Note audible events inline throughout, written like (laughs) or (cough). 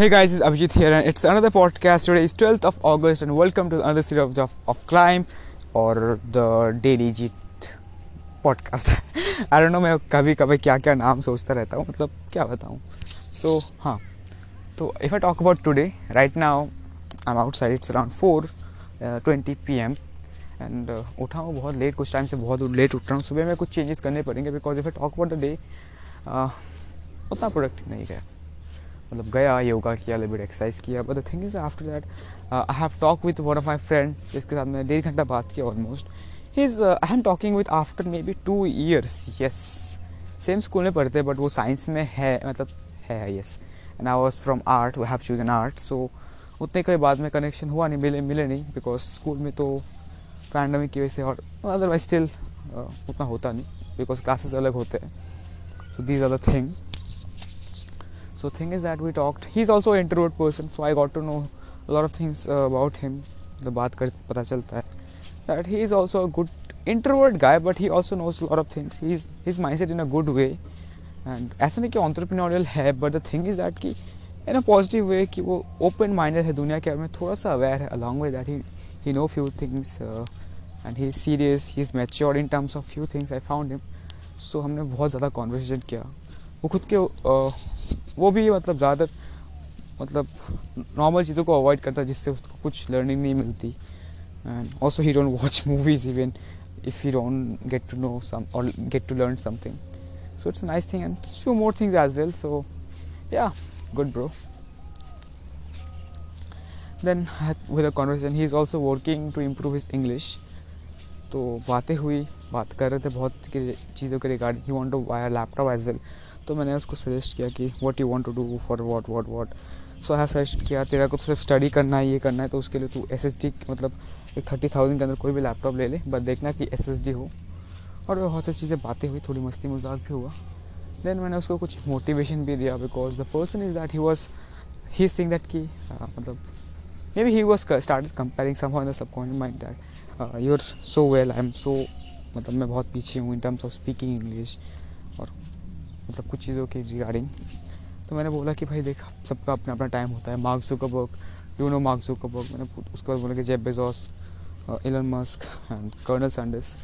Hey guys, it's Abhijit here, and it's another podcast. Today is 12th of August, and welcome to another series of, of Climb or the Daily Jeet podcast. (laughs) I don't know मैं कभी कभी क्या क्या नाम सोचता रहता हूँ मतलब क्या बताऊँ सो so, हाँ तो if I talk about today right now I am outside it's around four twenty p m and उठा हूँ बहुत लेट कुछ टाइम से बहुत लेट उठ रहा हूँ सुबह में कुछ चेंजेस करने पड़ेंगे because if I talk about the day उतना प्रोडक्टिव नहीं गया मतलब गया योगा किया बिट एक्सरसाइज किया but the thing is after that I have talk with one of my friend जिसके साथ मैंने डेढ़ घंटा बात किया almost he is I am talking with after maybe two years yes same school में पढ़ते बट वो साइंस में है मतलब है yes and I was from art we have choose an art so उतने कई बाद में कनेक्शन हुआ नहीं मिले मिले नहीं बिकॉज़ स्कूल में तो पैंडमिक की वजह से और अदरवाइज़ स्टिल uh, उतना होता नहीं बिकॉज़ क्लासेस अलग होते हैं. So these are the thing so thing is that we talked he's also an introvert person so i got to know a lot of things uh, about him the baat kar pata chalta hai that he is also a good introvert guy but he also knows a lot of things he's his mindset in a good way and ऐसा नहीं कि entrepreneurial है but the thing is that कि in a positive way कि वो open minded है दुनिया के बारे में थोड़ा सा अवेयर है with that he he know few things and he is serious he is matured in terms of few things I found him so हमने बहुत ज़्यादा कॉन्वर्सेशन किया वो खुद के वो भी मतलब ज़्यादा मतलब नॉर्मल चीज़ों को अवॉइड करता है जिससे उसको कुछ लर्निंग नहीं मिलती। And also he don't watch movies even if you don't get to know some और get to learn something so it's a nice thing and more things as well, so yeah, good bro. Then with a conversation he is also working to improve his english. तो बातें हुई, बात कर रहे थे बहुत चीज़ों के regarding he want to buy laptop as well तो मैंने उसको सजेस्ट किया कि what you want to do for what what what so I suggest किया तेरा को तो सिर्फ़ स्टडी करना है, ये करना है तो उसके लिए तू एस एस डी मतलब एक थर्टी थाउज़ेंड के अंदर कोई भी लैपटॉप ले ले बट देखना कि एस एस डी हो. और बहुत सी चीज़ें बातें हुई, थोड़ी मस्ती मज़ाक भी हुआ. देन मैंने उसको कुछ मोटिवेशन भी दिया because the person is that he was he sing that की मतलब maybe he was start comparing some in the subconscious mind that you are so well I am so मतलब मैं बहुत पीछे हूँ in terms of speaking English और मतलब कुछ चीज़ों की रिगार्डिंग तो मैंने बोला कि भाई देख, सबका अपना अपना टाइम होता है। Mark Zuckerberg you know Mark Zuckerberg मैंने उसके बाद बोला कि Jeff Bezos Elon Musk and Colonel Sanders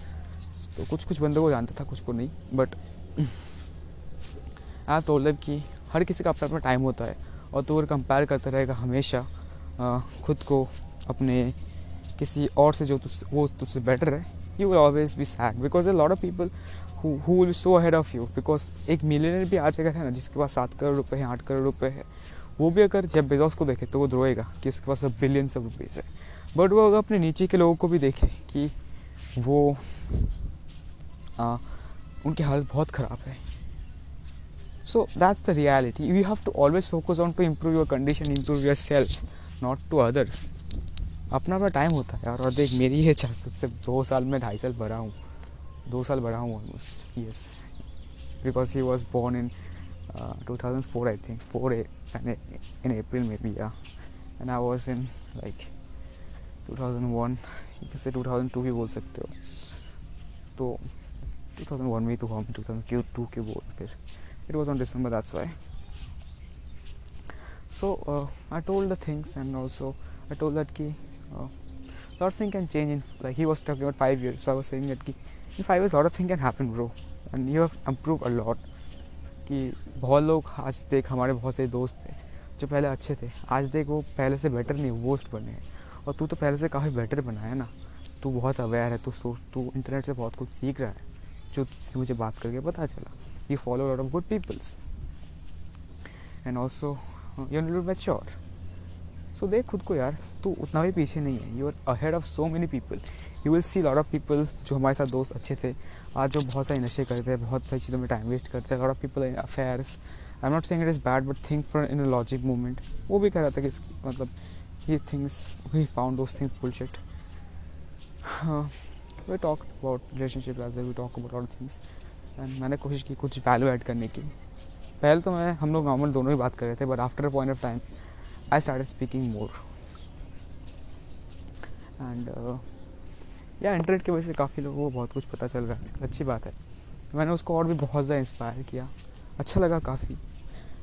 तो कुछ कुछ बंदों को जानता था, कुछ को नहीं बट आप तो मतलब कि हर किसी का अपना अपना टाइम होता है और तो अगर कंपेयर करता रहेगा हमेशा खुद को, अपने किसी और से जो तुझ, वो तुझसे बेटर है। You will always be sad because a lot of people who will so ahead of you because एक मिलियनर भी आज अगर है ना जिसके पास सात करोड़ रुपए है आठ करोड़ रुपए है वो भी अगर जब बेजॉस को देखे तो वो रोएगा कि उसके पास अब बिलियंस ऑफ़ रुपीज़ है। बट वो अगर अपने नीचे के लोगों को भी देखे कि वो आ, उनकी हालत बहुत ख़राब है। So that's the reality you have to always focus on to improve your condition improve your self not to others अपना अपना टाइम होता है यार। और देख मेरी है चार से दो साल में ढाई साल भरा हूँ। दो साल बड़ा हूँ almost yes because he was born in two thousand four I think four in April में भी या and I was in like two thousand one जैसे टू थाउज़ेंड टू भी बोल सकते हो। तो 2001 में तो हम 2002 के बोल फिर। It was on December that's why. So uh, I told the things and also I told that uh, lot of things can change in like he was talking about five years so I was saying that ki in five years lot of things can happen bro. A कि बहुत लोग आज देख हमारे बहुत से दोस्त थे जो पहले अच्छे थे आज देख वो पहले से बेटर नहीं वोस्ट बने हैं। और तू तो पहले से काफ़ी बेटर बना है ना। तू बहुत अवेयर है तू सोच तू इंटरनेट से बहुत कुछ सीख रहा है जो तुझसे मुझे बात करके पता चला। You follow lot of good peoples and also you mature so देख खुद को यार। तू उतना भी पीछे नहीं है। You are ahead of so many people you will see lot of people जो हमारे साथ दोस्त अच्छे थे। आज जो बहुत सारे नशे करते हैं, बहुत सारी चीज़ों में टाइम वेस्ट करते हैं lot of people in affairs I am not saying it is bad but think for in a logic movement वो भी कह रहा था कि मतलब he things he found those things bullshit we talk about relationship as we talk about all things and मैंने कोशिश की कुछ वैल्यू ऐड करने की। पहले तो मैं, हम लोग नॉर्मल दोनों ही बात कर रहे थे but after a point of time I start speaking more and या इंटरनेट की वजह से काफ़ी लोगों को बहुत कुछ पता चल रहा है अच्छी बात है। मैंने उसको और भी बहुत ज़्यादा इंस्पायर किया। अच्छा लगा काफ़ी।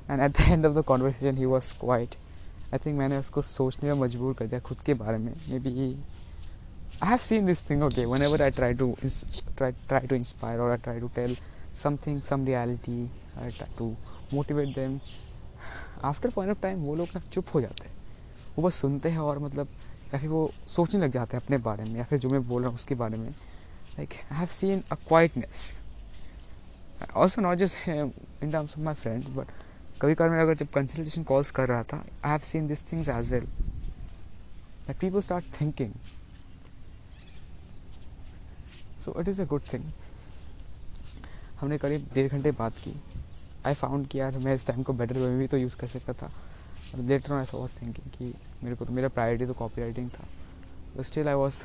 And at the end of the conversation he was quite I think मैंने उसको सोचने में मजबूर कर दिया खुद के बारे में। Maybe I have seen this thing okay one ever I try to try try to inspire और I try to tell something some reality I try to motivate them after point of time वो लोग ना चुप हो जाते हैं। वो बस सुनते हैं और मतलब या फिर वो सोचने लग जाते हैं अपने बारे में, या फिर जो मैं बोल रहा हूँ उसके बारे में। Like I have seen a quietness also not just in terms of my friends but कभी कभी मैं अगर जब कंसल्टेशन कॉल्स कर रहा था I have seen this things as well that people start thinking so it is a good thing हमने करीब डेढ़ घंटे बात की. आई फाउंड कि यार मैं इस टाइम को बेटर वे में भी तो यूज़ कर सकता था. मतलब later on I was thinking कि मेरे को तो मेरा प्रायोरिटी तो कॉपी राइटिंग था। But still I was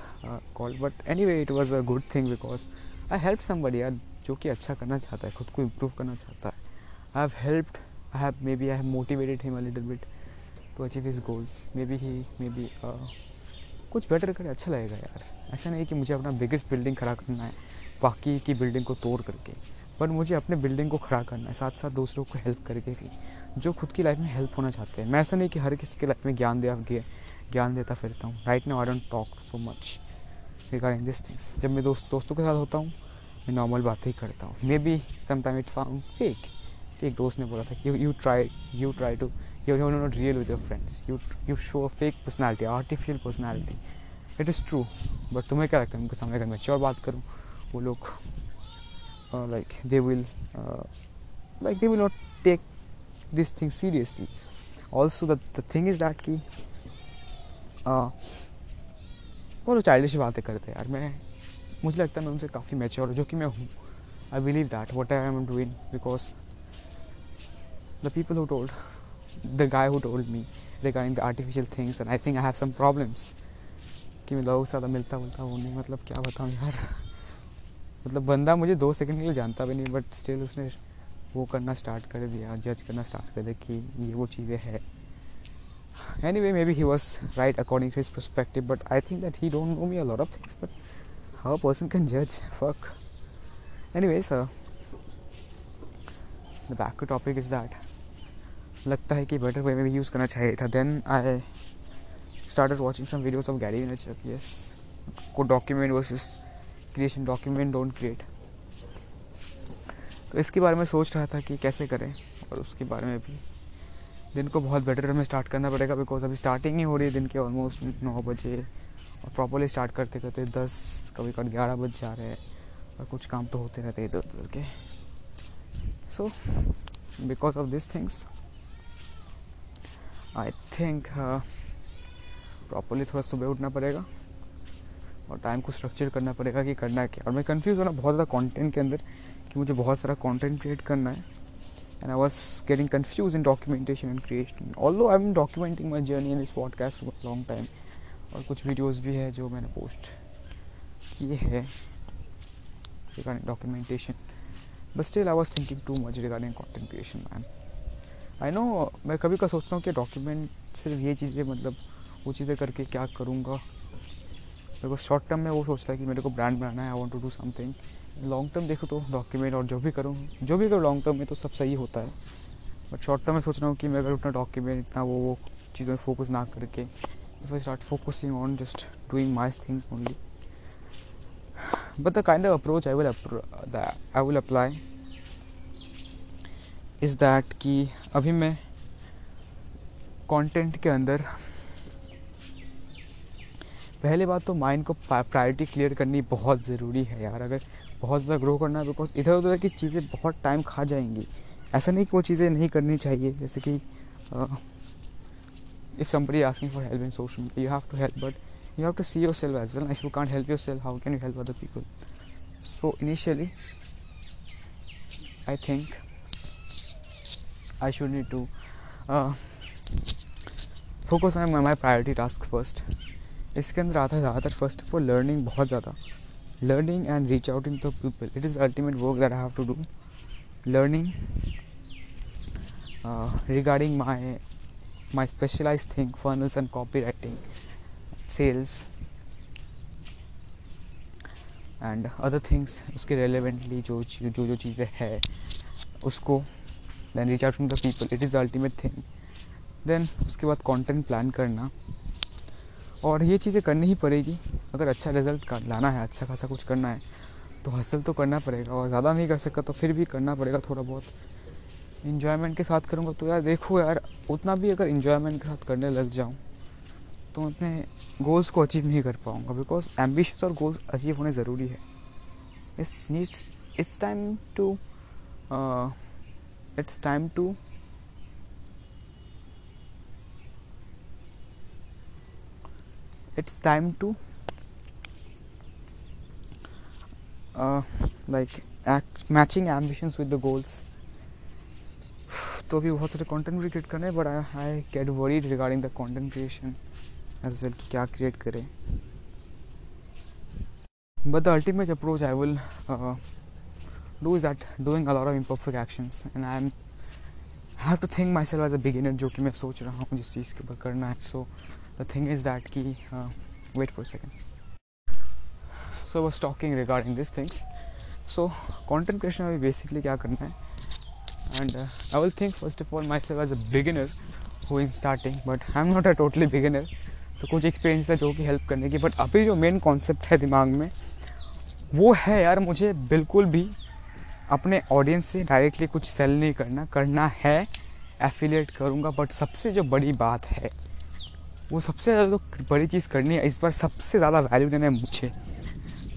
called but anyway it was a good thing because I help somebody यार जो कि अच्छा करना चाहता है खुद को इम्प्रूव करना चाहता है। I have helped I have maybe I have motivated him a little bit to achieve his goals. Maybe he maybe uh, कुछ बेटर करे अच्छा लगेगा यार। ऐसा नहीं कि मुझे अपना बिगेस्ट बिल्डिंग खड़ा करना है बाकी की बिल्डिंग को तोड़ करके। बट मुझे अपने बिल्डिंग को खड़ा करना है साथ साथ दूसरों को हेल्प करके भी, जो खुद की लाइफ में हेल्प होना चाहते हैं। मैं ऐसा नहीं कि हर किसी की लाइफ में ज्ञान दिया ज्ञान देता फिरता हूँ। Right now I don't talk so much regarding this things जब मैं दोस्त, दोस्तों के साथ होता हूँ, मैं नॉर्मल बातें ही करता हूँ। Maybe sometime it found fake एक दोस्त ने बोला था कि you try you try to you not real with your friends you you show a fake personality artificial personality it is true but तुम्हें क्या लगता है? उनके सामने अगर मैं और बात करूँ? वो लोग like they will like they will not take this thing seriously also the thing is that कि वो लोग चाइल्डिश बातें करते हैं यार। मैं, मुझे लगता है मैं उनसे काफ़ी मेच्योर जो कि मैं हूँ। I believe that what I am doing because the people who told, the guy who told me regarding the artificial things, and I think I have some problems कि मैं लोगों से ज़्यादा मिलता मिलता हूँ नहीं मतलब क्या बताऊँ यार। मतलब बंदा मुझे दो सेकंड के लिए जानता भी नहीं बट स्टिल उसने वो करना स्टार्ट कर दिया जज करना स्टार्ट कर दिया कि ये वो चीज़ें है। Anyway maybe he was right according to his perspective but I think that he don't know me a lot of things but how person can जज fuck anyway sir the back to topic is that लगता है कि better way में भी use करना चाहिए था। Then I started watching some of Gary को document versus creation document don't create तो इसके बारे में सोच रहा था कि कैसे करें और उसके बारे में भी। दिन को बहुत बेटर में स्टार्ट करना पड़ेगा बिकॉज़ अभी स्टार्टिंग ही हो रही है दिन के ऑलमोस्ट नौ बजे और प्रॉपरली स्टार्ट करते करते दस, कभी कभी ग्यारह बज जा रहे हैं और कुछ काम तो होते रहते इधर उधर के। So because of this things I think properly थोड़ा सुबह उठना पड़ेगा। और टाइम को स्ट्रक्चर करना पड़ेगा कि करना है। क्या और मैं कंफ्यूज होना बहुत ज़्यादा कॉन्टेंट के अंदर कि मुझे बहुत सारा कॉन्टेंट क्रिएट करना है। And I was getting confuse in documentation and creation although I am documenting my journey in इस पॉडकास्ट फॉर लॉन्ग टाइम और कुछ वीडियोज़ भी है जो मैंने पोस्ट किए हैं regarding documentation but still I was thinking too much regarding content creation ma'am I know मैं कभी का सोचता हूँ कि डॉक्यूमेंट सिर्फ़ ये चीज़ें मतलब वो चीज़ें करके क्या करूँगा। मेरे को शॉर्ट टर्म में वो सोचता है कि मेरे को ब्रांड बनाना है I want to do something long term देखो तो डॉक्यूमेंट और जो भी करूँ, जो भी करूँ लॉन्ग टर्म में तो सब सही होता है. बट शॉर्ट टर्म में सोच रहा हूँ कि मैं अगर उतना डॉक्यूमेंट इतना वो वो चीज़ों में फोकस ना करके if I start focusing on just doing my things only but the kind of approach I will I will apply is that कि अभी मैं कंटेंट के अंदर पहले बात तो माइंड को प्रायोरिटी क्लियर करनी बहुत ज़रूरी है यार, अगर बहुत ज़्यादा ग्रो करना है बिकॉज़ इधर उधर की चीज़ें बहुत टाइम खा जाएँगी। ऐसा नहीं कि वो चीज़ें नहीं करनी चाहिए, जैसे कि if somebody asking for help in social media you have to help but you have to see yourself as well if you can't help yourself how can you help people? People so initially I think I should need to focus on my priority task first इसके अंदर आता है ज़्यादातर first of all learning बहुत ज़्यादा। Learning and reach out in the people it is ultimate work that I have to do learning regarding my my specialized thing, funnels and copywriting, sales, and other things, उसके relevantly जो जो जो चीज़ें है, उसको then reach out to the people it is the ultimate thing then उसके बाद content plan करना. और ये चीज़ें करनी ही पड़ेगी। अगर अच्छा रिज़ल्ट लाना है अच्छा खासा कुछ करना है तो हासिल तो करना पड़ेगा और ज़्यादा नहीं कर सकता तो फिर भी करना पड़ेगा थोड़ा बहुत। इन्जॉयमेंट के साथ करूँगा तो यार देखो यार, उतना भी अगर इन्जॉयमेंट के साथ करने लग जाऊँ तो मैं अपने गोल्स को अचीव नहीं कर पाऊँगा बिकॉज़ एम्बिशंस और गोल्स अचीव होने ज़रूरी है। It's needs it's time to it's time to it's time to uh, like act matching ambitions with the goals तो अभी बहुत सारे कंटेंट भी क्रिएट करने हैं but I get worried regarding the content creation as well क्या create करें the ultimate approach I will uh, do is that doing a lot of imperfect actions and I'm I have to think myself as a beginner जो कि मैं सोच रहा हूँ जिस चीज़ के ऊपर करना है so the thing is that की wait for second so was talking regarding this things so content creation अभी बेसिकली क्या करना है? And I will think first of all myself as a beginner who in starting but I am not a totally beginner तो कुछ experience है जो कि help करने की बट अभी जो मेन कॉन्सेप्ट है दिमाग में, वो है यार मुझे बिल्कुल भी अपने ऑडियंस से डायरेक्टली कुछ सेल नहीं करना। करना है एफिलिएट करूँगा बट सबसे जो बड़ी बात है वो सबसे ज़्यादा तो बड़ी चीज़ करनी है, इस बार सबसे ज़्यादा वैल्यू देना है मुझे।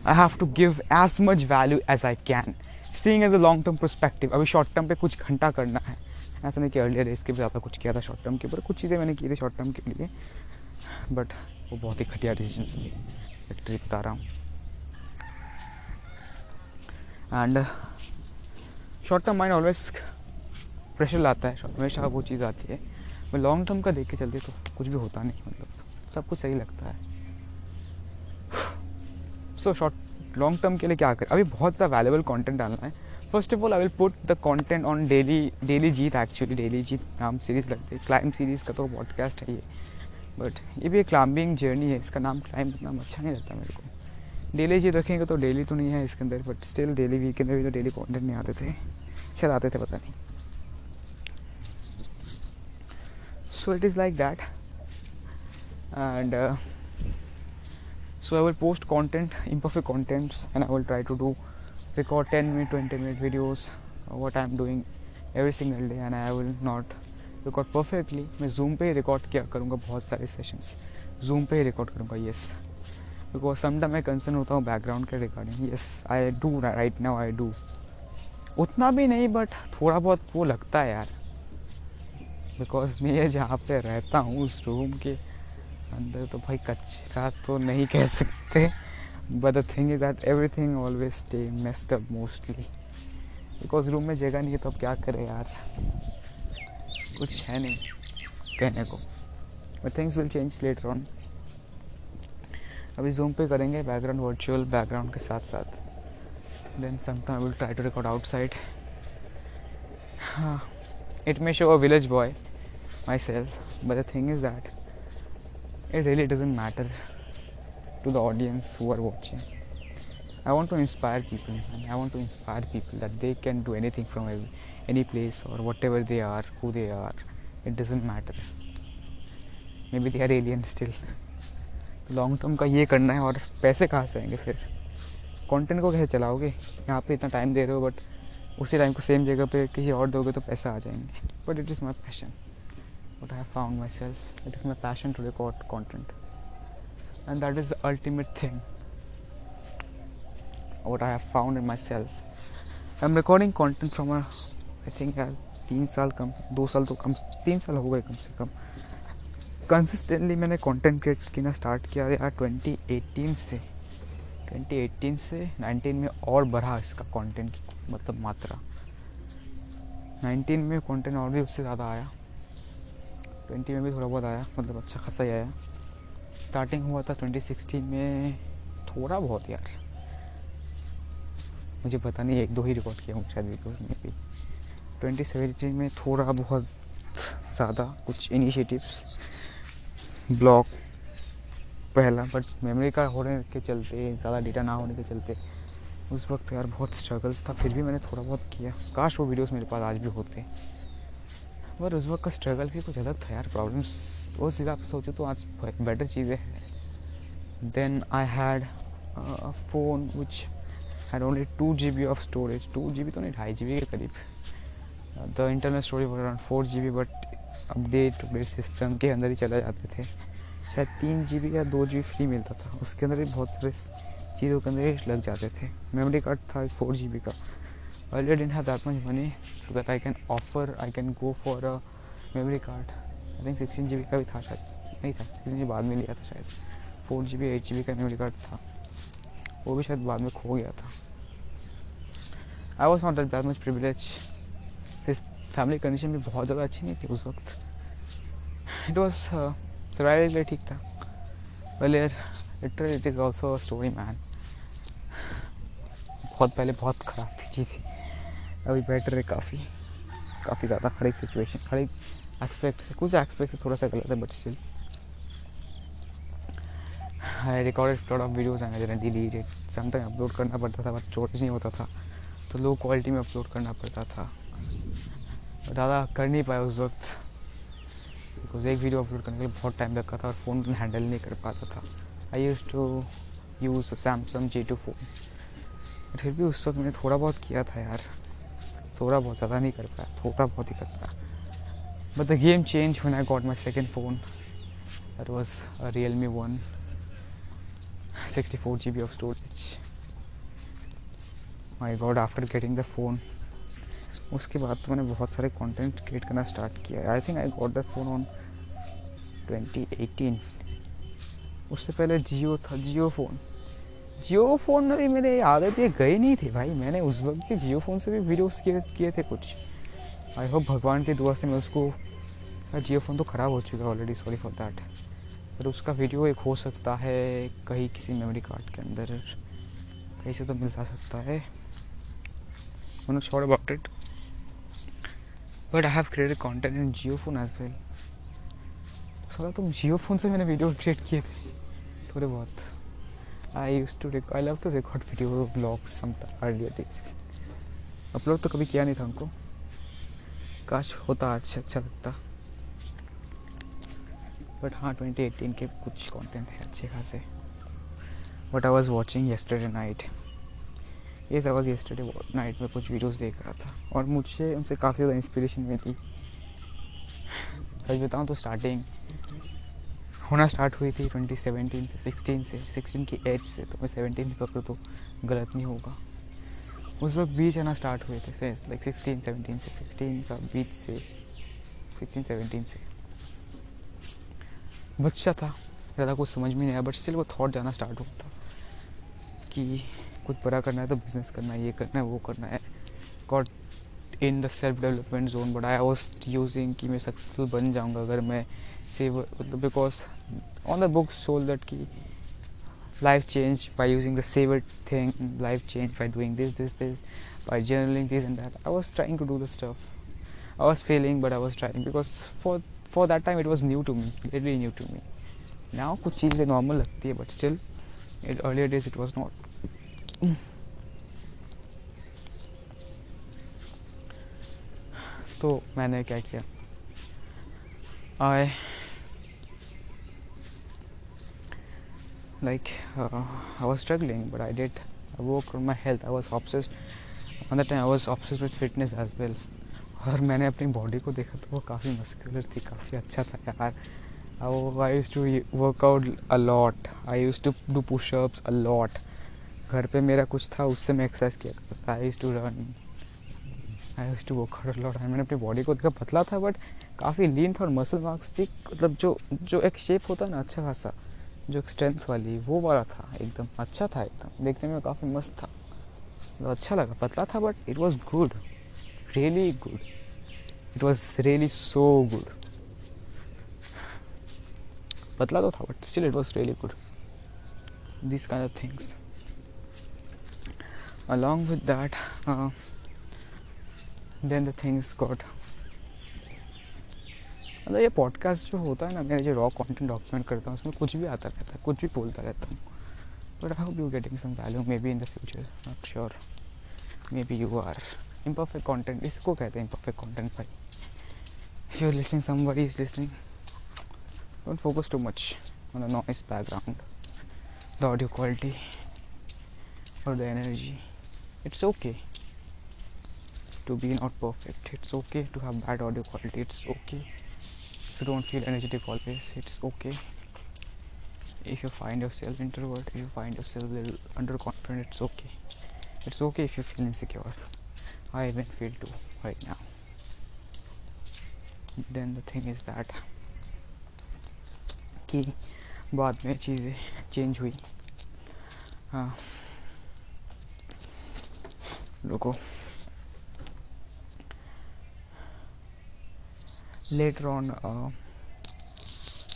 I have to give as much value as I can seeing as a long term perspective अभी शॉर्ट टर्म पे कुछ घंटा करना है। ऐसा नहीं कि अर्लियर के भी ज़्यादा कुछ किया था शॉर्ट टर्म के ऊपर, कुछ चीज़ें मैंने की थी शॉर्ट टर्म के लिए। बट वो बहुत ही घटिया डिसीज़न थे। फैक्ट्री बता रहा हूँ। And short term mind always pressure लाता है। हमेशा वो चीज़ आती है। मैं लॉन्ग टर्म का देख के चलती तो कुछ भी होता नहीं मतलब सब कुछ सही लगता है। सो शॉर्ट लॉन्ग टर्म के लिए क्या करें? अभी बहुत ज़्यादा वैल्यूबल कॉन्टेंट डालना है। First of all I will put the content on daily daily Jeet actually daily जीत नाम सीरीज़ लगती है। क्लाइम सीरीज़ का तो पॉडकास्ट है ये। बट ये भी एक क्लाइंबिंग जर्नी है, इसका नाम क्लाइंब नाम अच्छा नहीं लगता मेरे को। डेली जीत रखेंगे तो डेली तो नहीं है इसके अंदर बट स्टिल डेली वीक के अंदर भी तो डेली कॉन्टेंट नहीं आते थे। शायद आते थे, पता नहीं। So it is like that and uh, so i will post content imperfect contents and i will try to do record 10 minute 20 minute videos what i'm doing every single day and i will not record perfectly मैं zoom पे ही record किया करूँगा बहुत सारे sessions zoom पे ही record करूँगा येस बिकॉज़ समटाइम मैं कंसर्न होता हूँ बैकग्राउंड के regarding yes I do right now I do उतना भी नहीं बट थोड़ा बहुत वो लगता है यार बिकॉज़ मैं जहाँ पे रहता हूँ, उस रूम के अंदर तो भाई कचरा तो नहीं कह सकते but the thing is that everything always stay messed up mostly because room में जगह नहीं है तो अब क्या करें यार? कुछ है नहीं कहने को। But things will change later on अभी जूम पे करेंगे बैकग्राउंड वर्चुअल बैकग्राउंड के साथ साथ. Then sometime will try to record outside हाँ it may show a village boy. Myself but the thing is that it really doesn't matter to the audience who are watching I want to inspire people I want to inspire people that they can do anything from any place और whatever they are who they are it doesn't matter maybe they are alien still long term का ये करना है और पैसे कहाँ से आएँगे फिर? कॉन्टेंट को कैसे चलाओगे? यहाँ पर इतना टाइम दे रहे हो बट उसी टाइम को सेम जगह पर कहीं और दोगे तो पैसा आ जाएँगे. But it is my passion what I found myself it is my passion to record content and that is the ultimate thing what I have found in myself I am recording content from I think तीन साल कम, दो साल तो कम, तीन साल हो गए कम से कम. कंसिस्टेंटली मैंने कंटेंट क्रिएट करना स्टार्ट किया यार 2018 से. 2018 से 19 में और बढ़ा इसका कंटेंट की मतलब मात्रा. 19 में कंटेंट और भी उससे ज़्यादा आया. 20 में भी थोड़ा बहुत आया मतलब अच्छा खासा ही आया। स्टार्टिंग हुआ था 2016 में थोड़ा बहुत यार। मुझे पता नहीं, एक दो ही रिकॉर्ड किया हूँ शायद वीडियो में भी। ट्वेंटी सेवेंटीन में थोड़ा बहुत ज़्यादा कुछ इनिशिएटिव्स ब्लॉग पहला बट मेमोरी कार्ड होने के चलते, ज़्यादा डेटा ना होने के चलते, उस वक्त यार बहुत स्ट्रगल्स था, फिर भी मैंने थोड़ा बहुत किया। काश वो वीडियोस मेरे पास आज भी होते। पर उस वक्त का स्ट्रगल भी कुछ अलग था यार प्रॉब्लम्स उस हिसाब से सोचो तो आज बेटर चीज़ें हैं। Then I had phone which had only two G B of storage two G B तो नहीं, ढाई जी बी के करीब। The internal storage around four G B but update update system के अंदर ही चले जाते थे। शायद तीन जी बी या दो जी बी फ्री मिलता था। उसके अंदर भी बहुत सारे चीज़ों के अंदर लग जाते थे। मेमोरी कार्ड था फोर जी बी का। Earlier didn't have that much money, so that I can offer, I can go for a memory card. I think sixteen G B का भी था शायद। नहीं था, किसी ने बाद में लिया था शायद। Four G B eight G B का मेमोरी कार्ड था। वो भी शायद बाद में खो गया था। I was not that much privilege family condition भी बहुत ज़्यादा अच्छी नहीं थी उस वक्त। इट वॉज़ सर्वाइवल के लिए ठीक था। वेलियर literally it is also story man बहुत पहले बहुत ख़राब थी चीज़ें। अभी बेटर है काफ़ी। काफ़ी ज़्यादा हर एक सिचुएशन हर एक एक्सपेक्ट से, कुछ एक्सपेक्ट से थोड़ा सा गलत है but still I recorded of videos and I delete it sometime upload करना पड़ता था बट चोट नहीं होता था। तो लो क्वालिटी में अपलोड करना पड़ता था। ज़्यादा कर नहीं पाया उस वक्त। बिकॉज़ एक वीडियो अपलोड करने के लिए बहुत टाइम लगता था और फ़ोन हैंडल नहीं कर पाता था। I use to use Samsung G two phone फिर भी उस वक्त मैंने थोड़ा बहुत किया था यार। थोड़ा बहुत ज़्यादा नहीं कर पाया, थोड़ा बहुत ही कर पाया। But the game change when I got my second phone. That was a Realme 1 64 GB of storage. My god, after getting the phone, उसके बाद तो मैंने बहुत सारे कंटेंट क्रिएट करना स्टार्ट किया I think I got the phone on 2018 उससे पहले जियो था, जियो फ़ोन जियो फ़ोन में भी मेरे आदत ये गई नहीं थी भाई। मैंने उस वक्त भी जियो फ़ोन से भी वीडियोस किए किए थे कुछ। आई होप भगवान की दुआ से मैं उसको जियो फ़ोन तो ख़राब हो चुका है ऑलरेडी सॉरी फॉर दैट पर उसका वीडियो एक हो सकता है कहीं किसी मेमोरी कार्ड के अंदर। कहीं से तो मिल जा सकता है। It but I have created content in Jio phone as well साला तुम जियो फ़ोन से मैंने वीडियो क्रिएट किए थे। थोड़े बहुत। I use to I love to record video blogs some earlier days upload तो कभी किया नहीं था उनको काश होता अच्छा अच्छा लगता। बट हाँ 2018 के कुछ कंटेंट है अच्छे खासे। But I was watching yesterday night ये आई वॉज़ येस्टरडे नाइट में कुछ वीडियोस देख रहा था। और मुझे उनसे काफ़ी ज़्यादा इंस्पिरेशन मिली। सच बताऊँ तो स्टार्टिंग होना स्टार्ट हुई थी 2017 से 16 से 16 की एज से तो मैं 17 भी पकड़ूँ तो गलत नहीं होगा। उस वक्त बीच आना स्टार्ट हुए थे लाइक 16 17 से 16 का बीच से 16 17 से। बच्चा था, ज़्यादा कुछ समझ में नहीं आया बट स्टिल वो थॉट जाना स्टार्ट हुआ था कि कुछ बड़ा करना है तो बिज़नेस करना है, ये करना है, वो करना है। God in the self development zone बढ़ाया वॉज़ यूजिंग कि मैं सक्सेसफुल बन जाऊँगा अगर मैं सेव मतलब because on the book soul that की life change by using the saved thing life change by doing this this this by journaling this and that i was trying to do the stuff i was failing but i was trying because for for that time it was new to me really new to me now कुछ चीज़ें normal लगती है but still in earlier days it was not तो मैंने क्या किया आई like uh, I was struggling, but I did. I work on my health. I was obsessed. On that time, I was obsessed with fitness as well. और मैंने अपनी body को देखा तो वो काफ़ी मस्कुलर थी काफ़ी अच्छा था यार। I use to work out a lot I use to do pushups a lot घर पे मेरा कुछ था उससे मैं एक्सरसाइज किया करता था। I use to run I use to work out a lot मैंने अपनी बॉडी को देखा पतला था बट काफ़ी लीन था और मसल मार्क्स भी मतलब जो जो एक शेप होता है ना अच्छा खासा। जो स्ट्रेंथ वाली वो वाला था एकदम अच्छा था एकदम। देखने में काफ़ी मस्त था। तो अच्छा लगा पतला था but it was good really good it was really so good पतला तो था but still it was really good this kind of things with that uh, then the things got मतलब ये पॉडकास्ट जो होता है ना मेरे जो रॉ कंटेंट डॉक्यूमेंट करता हूँ, उसमें कुछ भी आता रहता है, कुछ भी बोलता रहता हूँ। But I hope you getting some value maybe in the future not sure maybe you are imperfect content इसको कहते हैं इम परफेक्ट कॉन्टेंट भाई। You listening some worry is listening don't focus too much on the noise background the audio quality और the energy it's okay to be not perfect it's okay to have bad audio quality it's okay you don't feel energetic always it's okay if you find yourself introvert if you find yourself little underconfident it's okay it's okay if you feel insecure i even feel too right now then the thing is that कि बाद में चीज़ें change हुई हाँ रुको later on uh,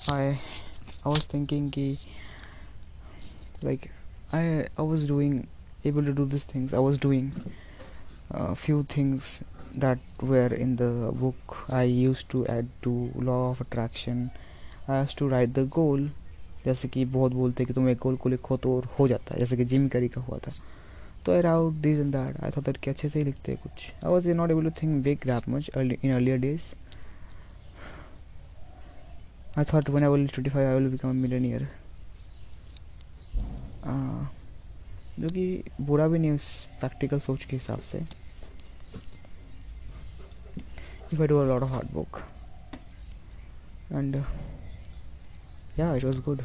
I I was thinking ki like I I was doing able to do these things I was doing a few things that were in the book I used to add to law of attraction I used to write the goal जैसे कि बहुत बोलते हैं कि तुम एक गोल को लिखो तो हो जाता है जैसे कि जिम कैरी का हुआ था तो I wrote this and that I thought that कि अच्छे से ही लिखते हैं कुछ I was not able to think big that much in earlier days I thought when I will 25 I will become a millionaire. Ah. जो कि बुरा भी नहीं, उस प्रैक्टिकल सोच के हिसाब से। If I do a lot of hard book and या it was good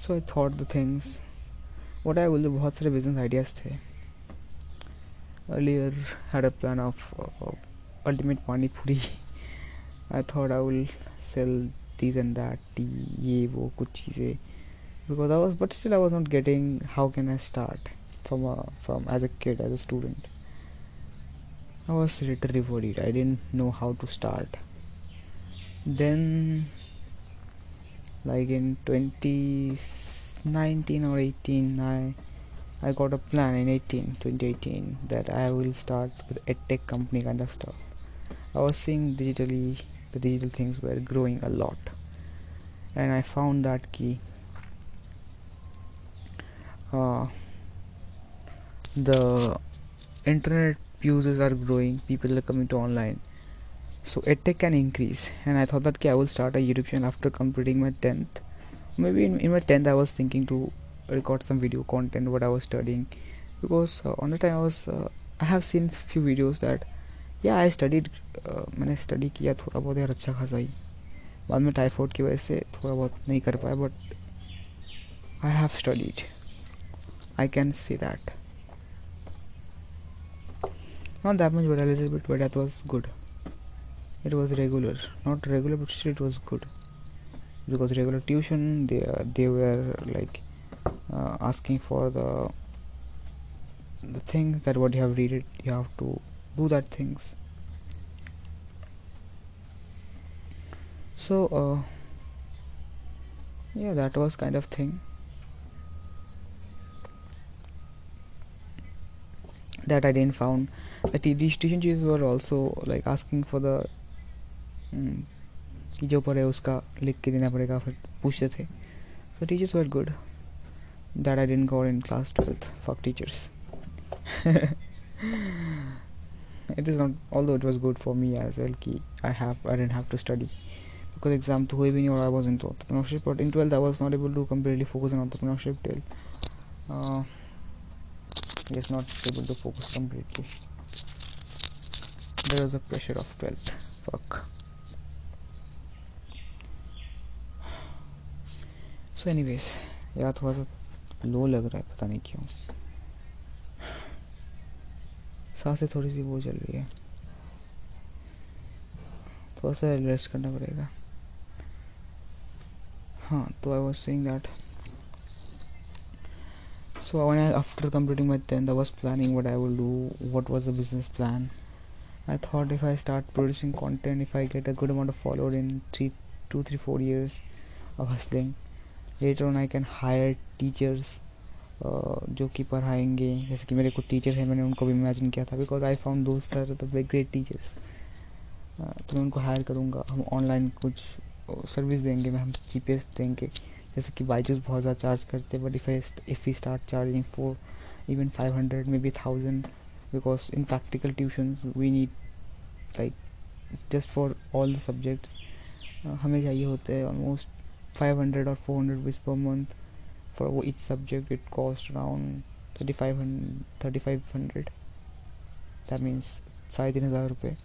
so I thought the things what I will do बहुत सारे बिज़नेस आइडियाज़ थे। Earlier had a plan of ultimate pani puri. I thought I will sell this and that ye wo kuch because I was but still I was not getting how can I start from a, from as a kid as a student. I was literally worried. I didn't know how to start. Then like in 2019 or 18 I I got a plan in 18 2018 that I will start with edtech company kind of stuff. I was seeing digitally the digital things were growing a lot. And I found that key uh, the internet users are growing people are coming to online. So edtech can increase. And I thought that key, I will start a YouTube channel after completing my 10th maybe in, in my 10th I was thinking to record some video content what I was studying. Because uh, on the time I was uh, I have seen few videos that या I studied मैंने study किया थोड़ा बहुत, यार अच्छा खासा ही। बाद में टाइफाइड की वजह से थोड़ा बहुत नहीं कर पाया but I have studied I can see that not that much better little but but that was good it was regular not regular but it was good because regular tuition they were like asking for the thing that what you have read it you have to do that things so uh, yeah that was kind of thing that I didn't found the tuition teachers were also like asking for the कि जो पढ़े उसका लिख के देना पड़ेगा फिर पूछते थे so teachers were good that I didn't go in class 12th fuck teachers it is not although it was good for me as well ki I have I didn't have to study because exam to हुए भी नहीं और I was into entrepreneurship but in 12th I was not able to completely focus on entrepreneurship till uh, yes not able to focus completely there was a pressure of 12th fuck so anyways यार थोड़ा सा लो लग रहा है पता नहीं क्यों साँसें थोड़ी सी वो चल रही है। थोड़ा सा रेस्ट करना पड़ेगा। हाँ तो I was saying that so I after completing my tenth I was planning what I will do what was a business plan I thought if I start producing content if I get a good amount of followed in three two three four years of hustling later on I can hire teachers जो कि पढ़ाएँगे। जैसे कि मेरे कुछ teacher हैं, मैंने उनको भी इमेजिन किया था। बिकॉज़ आई फाउंड दोस्त आर द ग्रेट टीचर्स तो मैं उनको हायर करूँगा। हम ऑनलाइन कुछ सर्विस देंगे। मैं, हम चीपेस्ट देंगे। जैसे कि बाईजूस बहुत ज़्यादा चार्ज करते हैं। But if I if you start charging for even five hundred maybe thousand because in practical tuition we need like just for all the subjects हमें चाहिए होते हैं ऑलमोस्ट फाइव हंड्रेड और four hundred rupees per month it cost around thirty five thirty five hundred that means साढ़े तीन हज़ार रुपये।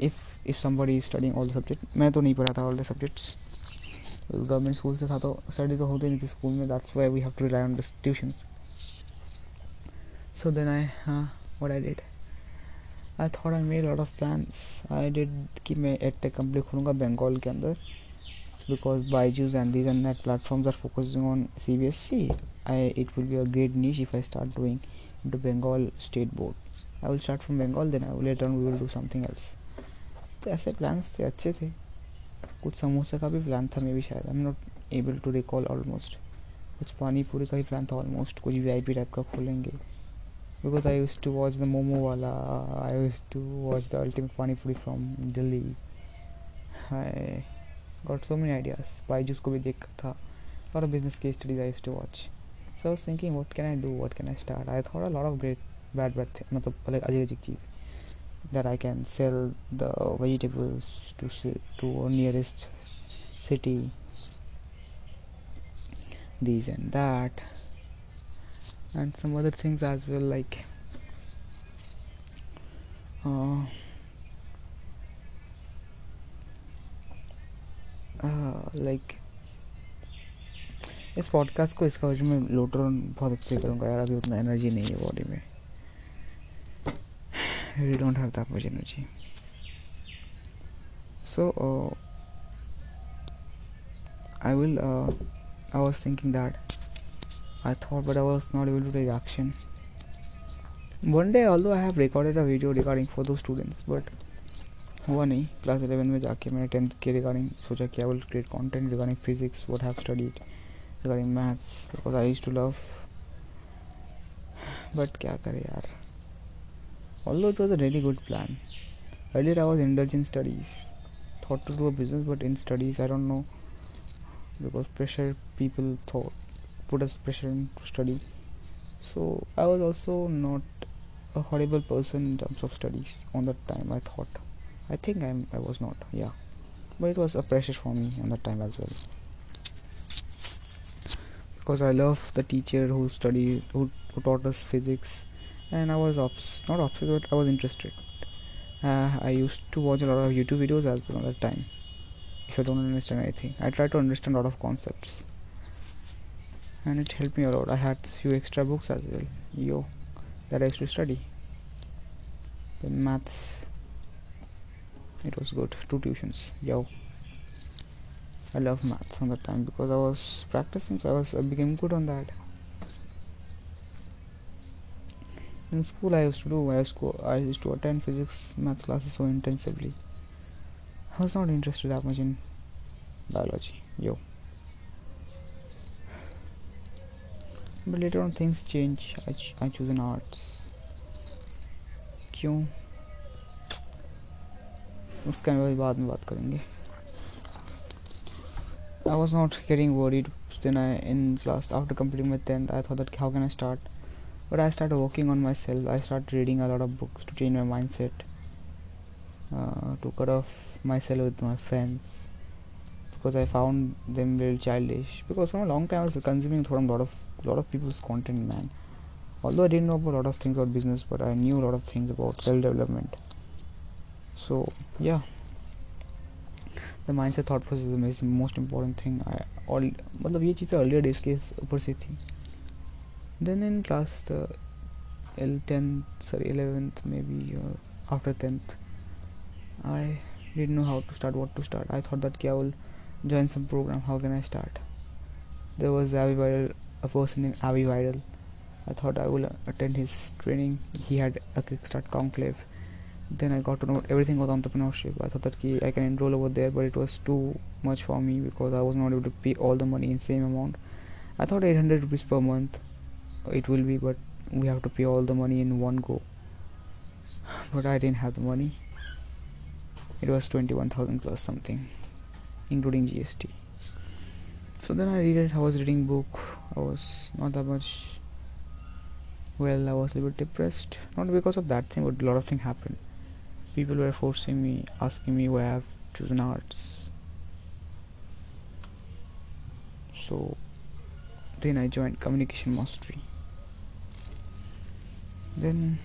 If if somebody studying all the subject मैं तो नहीं पढ़ा था all the subjects government school से था तो स्टडी तो होती नहीं थी स्कूल में that's why we have to rely on this tuitions so then I हाँ what I did I thought I made lot of plans I did कि मैं एड टेक कंपनी खोलूँगा बंगाल के अंदर। Because Byju's and these and that platforms are focusing on CBSC I it will be a great niche if I start doing into Bengal state board I will start from Bengal then I will later on we will do something else तो ऐसे plans थे अच्छे थे कुछ समोसे का भी plan था मे भी शायद I am not able to recall almost कुछ पानी पूरी का भी प्लान था ऑलमोस्ट कुछ वी आई पी टाइप का खोलेंगे because I use to watch the momo वाला I use to watch the ultimate pani puri from Delhi I got so many ideas Byju's को भी देख था lot of business case studies I used to watch. So I was thinking, what can I do? What can I start? I thought a lot of great bad bad things. मतलब like अजीब अजीब चीज़ that I can sell the vegetables to to nearest city these and that and some other things as well like uh, like इस podcast को इसका वजह में लोटरन बहुत अच्छे करूँगा यार, अभी उतना एनर्जी नहीं है बॉडी में। We don't have that much energy so I will I was thinking that I thought but I was not able to reaction one day all I have recorded a video recording for दो students but हुआ नहीं। Class eleven में जाके मैंने tenth के regarding सोचा कि I will content regarding physics what have studied regarding maths because I to love but क्या करें यार? Although it was a really good plan earlier I was indulge in studies thought to do a business but in studies I don't know because pressure people thought put us pressure in to study so I was also not a horrible person in terms of studies on that time I thought I think I'm I was not, yeah, but it was a pressure for me on that time as well. Because I love the teacher who studied who, who taught us physics. And I was not obsessed but I was interested. Uh, I used to watch a lot of YouTube videos as well at that time if I don't understand anything. I try to understand a lot of concepts. And it helped me a lot. I had few extra books as well. Yo that I used to study. Then maths it was good. Two tuitions. Yo I love maths on that time because I was practicing so I was I became good on that. In school I used to do I used to, I used to attend physics math classes so intensively. I was not interested that much in biology. Yo but later on things change. I, ch- I choose an arts. क्यों उसका भी बाद में बात करेंगे I was not getting worried then I in class after completing my 10th I thought that how can I start but i started working on myself i started reading a lot of books to change my mindset uh, to cut off myself with my friends because i found them very childish because for a long time i was consuming a lot of lot of people's content man although i didn't know about a lot of things about business but i knew a lot of things about self-development So yeah the mindset thought process is the most important thing i all मतलब ये चीज़ें earlier days के ऊपर से थी then in class the L 10th sorry 11th maybe uh, after 10th I didn't know how to start what to start I thought that I will join some program how can I start there was Avi Vidal a person named Avi Vidal I thought I will attend his training he had a kickstart conclave then I got to know everything about entrepreneurship. I thought that I can enroll over there but it was too much for me because I was not able to pay all the money in same amount. I thought 800 rupees per month uh, it will be but we have to pay all the money in one go. (sighs) But I didn't have the money. It was 21,000 plus something including GST so then I read it I was reading book I was not that much well I was a little bit depressed. Not because of that thing but a lot of things happened people were forcing me, asking me why I've chosen arts. So then I joined communication mastery. Then